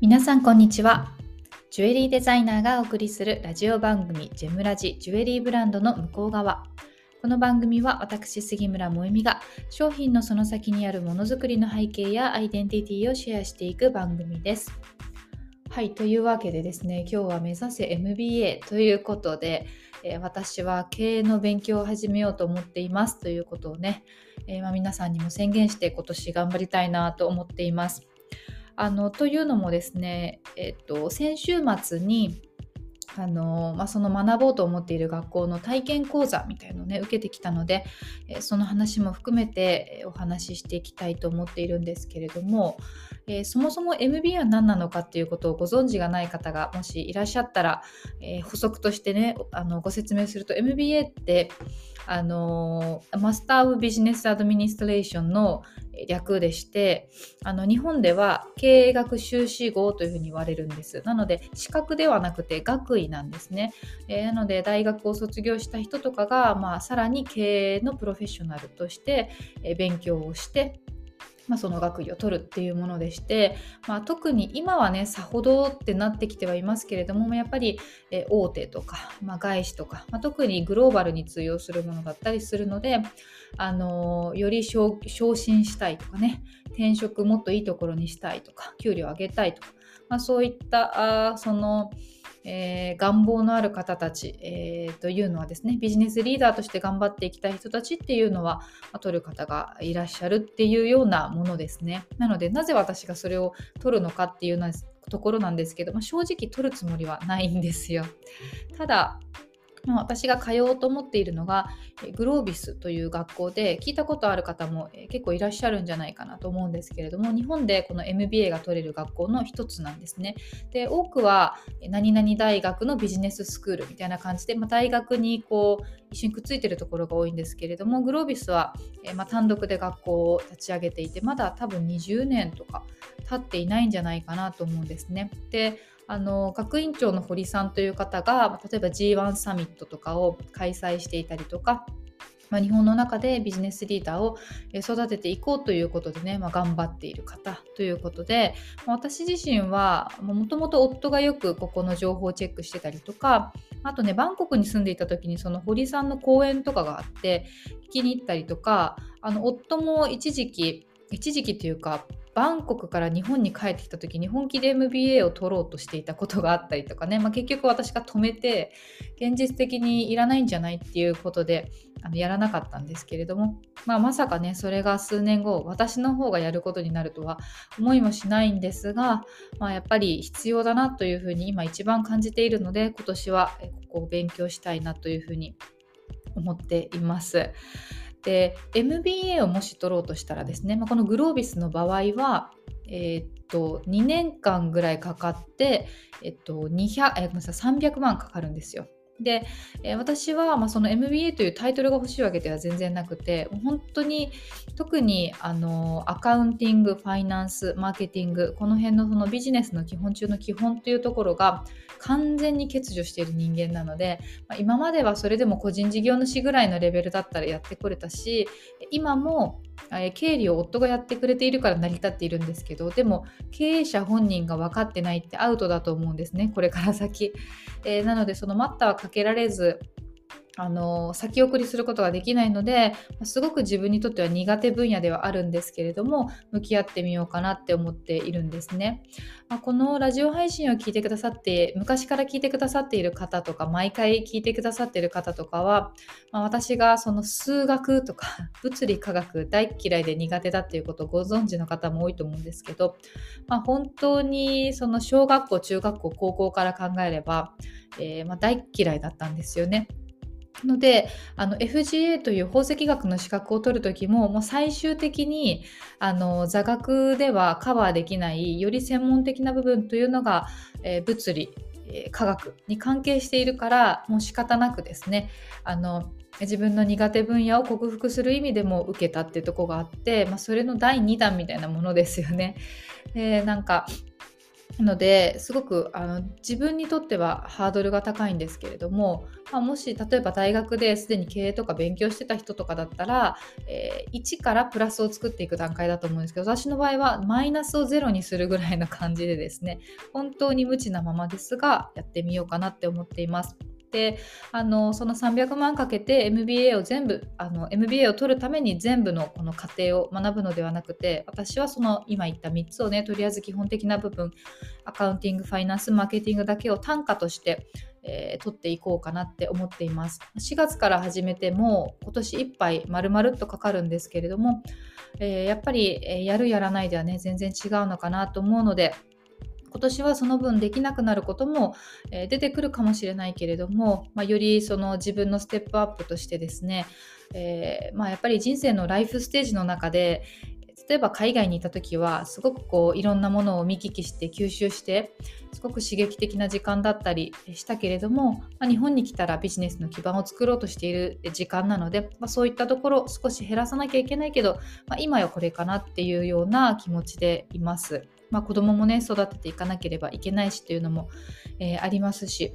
皆さんこんにちは。ジュエリーデザイナーがお送りするラジオ番組ジェムラジジュエリーブランドの向こう側。この番組は私杉村萌実が商品のその先にあるものづくりの背景やアイデンティティをシェアしていく番組です。はいというわけでですね今日は目指せ MBA ということで、えー、私は経営の勉強を始めようと思っていますということをね、えー、ま、皆さんにも宣言して今年頑張りたいなと思っています。あのというのもですね、えっと、先週末にあのまあ、その学ぼうと思っている学校の体験講座みたいのをね受けてきたので、えその話も含めてお話ししていきたいと思っているんですけれども、えー、そもそも MB は何なのかっていうことをご存知がない方がもしいらっしゃったら、えー、補足としてねあのご説明すると MBA ってあのマスター・オブ・ビジネス・アドミニストレーションの略でしてあの日本では経営学修士号というふうに言われるんです。なので資格ではなくて学位なんですね、えー、なので大学を卒業した人とかが、まあ、さらに経営のプロフェッショナルとして、え勉強をしてまあ、その学位を取るっていうものでして、まあ、特に今はねさほどってなってきてはいますけれどもやっぱり、え大手とか、まあ、外資とか、まあ、特にグローバルに通用するものだったりするので、あのより昇進したいとかね転職もっといいところにしたいとか給料上げたいとか、まあ、そういったあそのえー、願望のある方たち、えー、というのはですねビジネスリーダーとして頑張っていきたい人たちっていうのは、まあ、取る方がいらっしゃるっていうようなものですね。なのでなぜ私がそれを取るのかっていうようなところなんですけど、まあ、正直取るつもりはないんですよ。ただ、私が通おうと思っているのがグロービスという学校で聞いたことある方も結構いらっしゃるんじゃないかなと思うんですけれども日本でこの MBA が取れる学校の一つなんですね。で多くは何々大学のビジネススクールみたいな感じで、まあ、大学にこう一緒にくっついてるところが多いんですけれどもグロービスは、えまあ、単独で学校を立ち上げていてまだ多分20年とか経っていないんじゃないかなと思うんですね。であの学院長の堀さんという方が例えば G1 サミットとかを開催していたりとかまあ、日本の中でビジネスリーダーを育てていこうということでね、まあ、頑張っている方ということで、まあ、私自身はもともと夫がよくここの情報をチェックしてたりとかあとねバンコクに住んでいた時にその堀さんの講演とかがあって聞きに行ったりとかあの夫も一時期一時期というかバンコクから日本に帰ってきた時に本気で MBA を取ろうとしていたことがあったりとかね、まあ、結局私が止めて現実的にいらないんじゃないっていうことであのやらなかったんですけれども、まあ、まさかねそれが数年後私の方がやることになるとは思いもしないんですが、まあ、やっぱり必要だなというふうに今一番感じているので今年はここを勉強したいなというふうに思っています。で MBA をもし取ろうとしたらですね、まあ、このグロービスの場合は、えー、っと2年間ぐらいかかって、えっと、200えごめんなさい300万かかるんですよ。で、えー、私は、まあ、その MBA というタイトルが欲しいわけでは全然なくて本当に特にあのアカウンティングファイナンスマーケティングこの辺のそのビジネスの基本中の基本というところが完全に欠如している人間なので、まあ、今まではそれでも個人事業主ぐらいのレベルだったらやってこれたし今も経理を夫がやってくれているから成り立っているんですけどでも経営者本人が分かってないってアウトだと思うんですねこれから先、えー、なのでその待ったはかけられずあの先送りすることができないのですごく自分にとっては苦手分野ではあるんですけれども向き合ってみようかなって思っているんですね。まあ、このラジオ配信を聞いてくださって昔から聞いてくださっている方とか毎回聞いてくださっている方とかは、まあ、私がその数学とか物理科学大嫌いで苦手だっていうことをご存知の方も多いと思うんですけど、まあ、本当にその小学校中学校高校から考えれば、えー、ま大嫌いだったんですよね。のであの FGA という宝石学の資格を取る時ももう最終的にあの座学ではカバーできないより専門的な部分というのが、えー、物理、えー、科学に関係しているからもう仕方なくですねあの自分の苦手分野を克服する意味でも受けたっていうとこがあって、まあ、それの第2弾みたいなものですよね。でなんかなのですごくあの自分にとってはハードルが高いんですけれども、まあ、もし例えば大学ですでに経営とか勉強してた人とかだったら、えー、1からプラスを作っていく段階だと思うんですけど私の場合はマイナスをゼロにするぐらいの感じでですね本当に無知なままですがやってみようかなって思っています。であのその300万かけて MBA を全部あの MBA を取るために全部のこの過程を学ぶのではなくて私はその今言った3つをねとりあえず基本的な部分アカウンティングファイナンスマーケティングだけを単価としてえー、取っていこうかなって思っています。4月から始めても今年いっぱい丸々とかかるんですけれども、えー、やっぱり、え、やるやらないではね全然違うのかなと思うので今年はその分できなくなることも、え、出てくるかもしれないけれども、まあ、よりその自分のステップアップとしてですね、えー、まあ、やっぱり人生のライフステージの中で例えば海外にいた時はすごくこういろんなものを見聞きして吸収してすごく刺激的な時間だったりしたけれども、まあ、日本に来たらビジネスの基盤を作ろうとしている時間なので、まあ、そういったところ少し減らさなきゃいけないけど、まあ、今やこれかなっていうような気持ちでいます。まあ、子供もね育てていかなければいけないしというのも、えー、ありますし。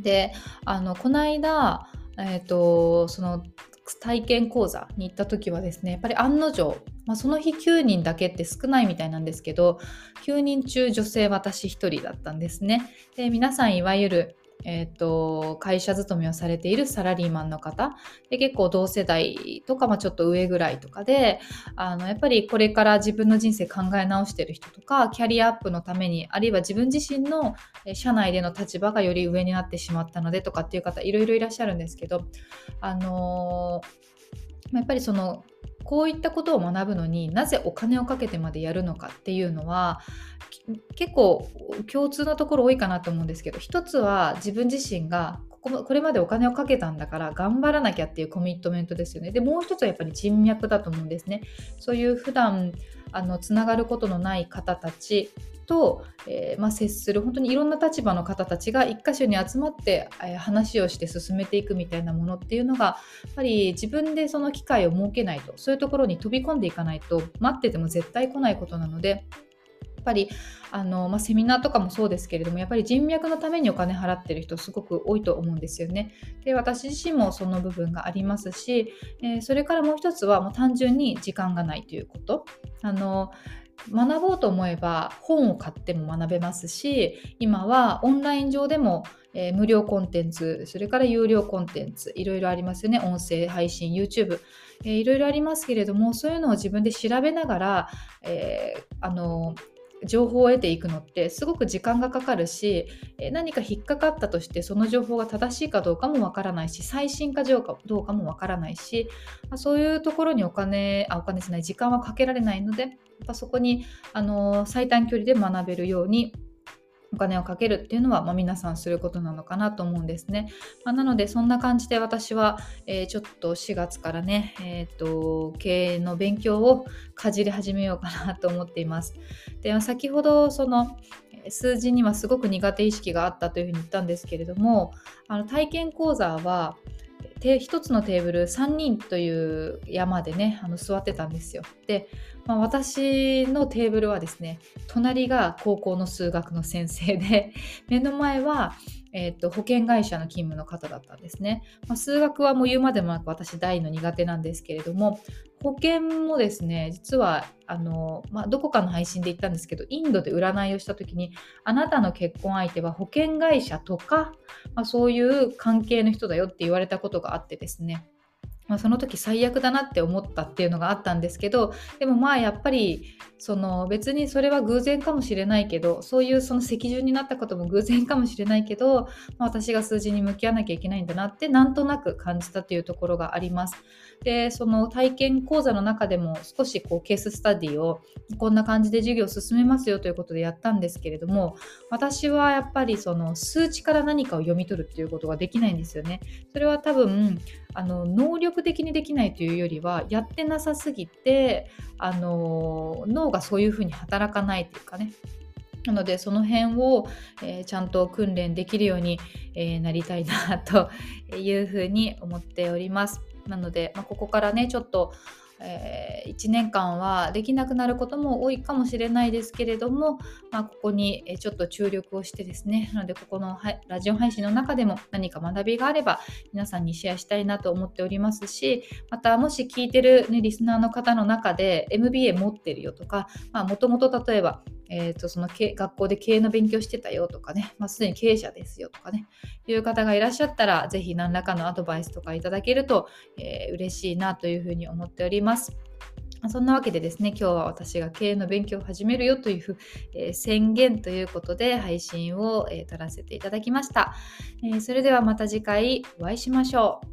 であのこの間、えーと、その体験講座に行った時はですねやっぱり案の定、まあ、その日9人だけって少ないみたいなんですけど9人中女性私1人だったんですね。で皆さんいわゆるえーと、会社勤めをされているサラリーマンの方。で結構同世代とか、まあ、ちょっと上ぐらいとかであのやっぱりこれから自分の人生考え直してる人とかキャリアアップのためにあるいは自分自身の社内での立場がより上になってしまったのでとかっていう方いろいろいらっしゃるんですけどあのー、やっぱりそのこういったことを学ぶのになぜお金をかけてまでやるのかっていうのは結構共通のところ多いかなと思うんですけど一つは自分自身がこれまでお金をかけたんだから頑張らなきゃっていうコミットメントですよね。でもう一つはやっぱり人脈だと思うんですね。そういう普段あのつながることのない方たちと、えー、まあ、接する本当にいろんな立場の方たちが一箇所に集まって、えー、話をして進めていくみたいなものっていうのがやっぱり自分でその機会を設けないとそういうところに飛び込んでいかないと待ってても絶対来ないことなのでっぱりあの、まあ、セミナーとかもそうですけれどもやっぱり人脈のためにお金払ってる人すごく多いと思うんですよね。で私自身もその部分がありますし、えー、それからもう一つはもう単純に時間がないということ。あの学ぼうと思えば本を買っても学べますし今はオンライン上でも、えー、無料コンテンツそれから有料コンテンツいろいろありますよね音声配信 YouTube、えー、いろいろありますけれどもそういうのを自分で調べながら、えー、あの情報を得ていくのってすごく時間がかかるし何か引っかかったとしてその情報が正しいかどうかもわからないし最新かどうかもわからないしそういうところにお金あお金じゃない時間はかけられないのでやっぱそこにあの最短距離で学べるようにお金をかけるっていうのは、まあ、皆さんすることなのかなと思うんですね。まあ、なのでそんな感じで私は、えー、ちょっと4月からね、えーと、経営の勉強をかじり始めようかなと思っています。で先ほどその数字にはすごく苦手意識があったというふうに言ったんですけれどもあの体験講座は1つのテーブル3人という山でねあの座ってたんですよ。で、まあ、私のテーブルはですね隣が高校の数学の先生で目の前はえーと、保険会社の勤務の方だったんですね。まあ、数学はもう言うまでもなく私大の苦手なんですけれども保険もですね実はあの、まあ、どこかの配信で言ったんですけどインドで占いをした時にあなたの結婚相手は保険会社とか、まあ、そういう関係の人だよって言われたことがあってですねまあ、その時最悪だなって思ったっていうのがあったんですけどでもまあやっぱりその別にそれは偶然かもしれないけどそういうその席順になったことも偶然かもしれないけど、まあ、私が数字に向き合わなきゃいけないんだなってなんとなく感じたっていうところがあります。でその体験講座の中でも少しこうケーススタディをこんな感じで授業を進めますよということでやったんですけれども私はやっぱりその数値から何かを読み取るっていうことができないんですよね。それは多分あの能力的にできないというよりはやってなさすぎてあの脳がそういうふうに働かないというかねなのでその辺を、えー、ちゃんと訓練できるように、えー、なりたいなというふうに思っております。なので、まあ、ここからねちょっとえー、1年間はできなくなることも多いかもしれないですけれども、まあ、ここにちょっと注力をしてですねなのでここのラジオ配信の中でも何か学びがあれば皆さんにシェアしたいなと思っておりますしまたもし聞いてる、ね、リスナーの方の中で MBA 持ってるよとかもともと例えばえーと、その学校で経営の勉強してたよとかね、まあ、すでに経営者ですよとかね、いう方がいらっしゃったら、ぜひ何らかのアドバイスとかいただけると、えー、嬉しいなというふうに思っております。そんなわけでですね、今日は私が経営の勉強を始めるよという、えー、宣言ということで配信を、えー、撮らせていただきました、えー、それではまた次回お会いしましょう。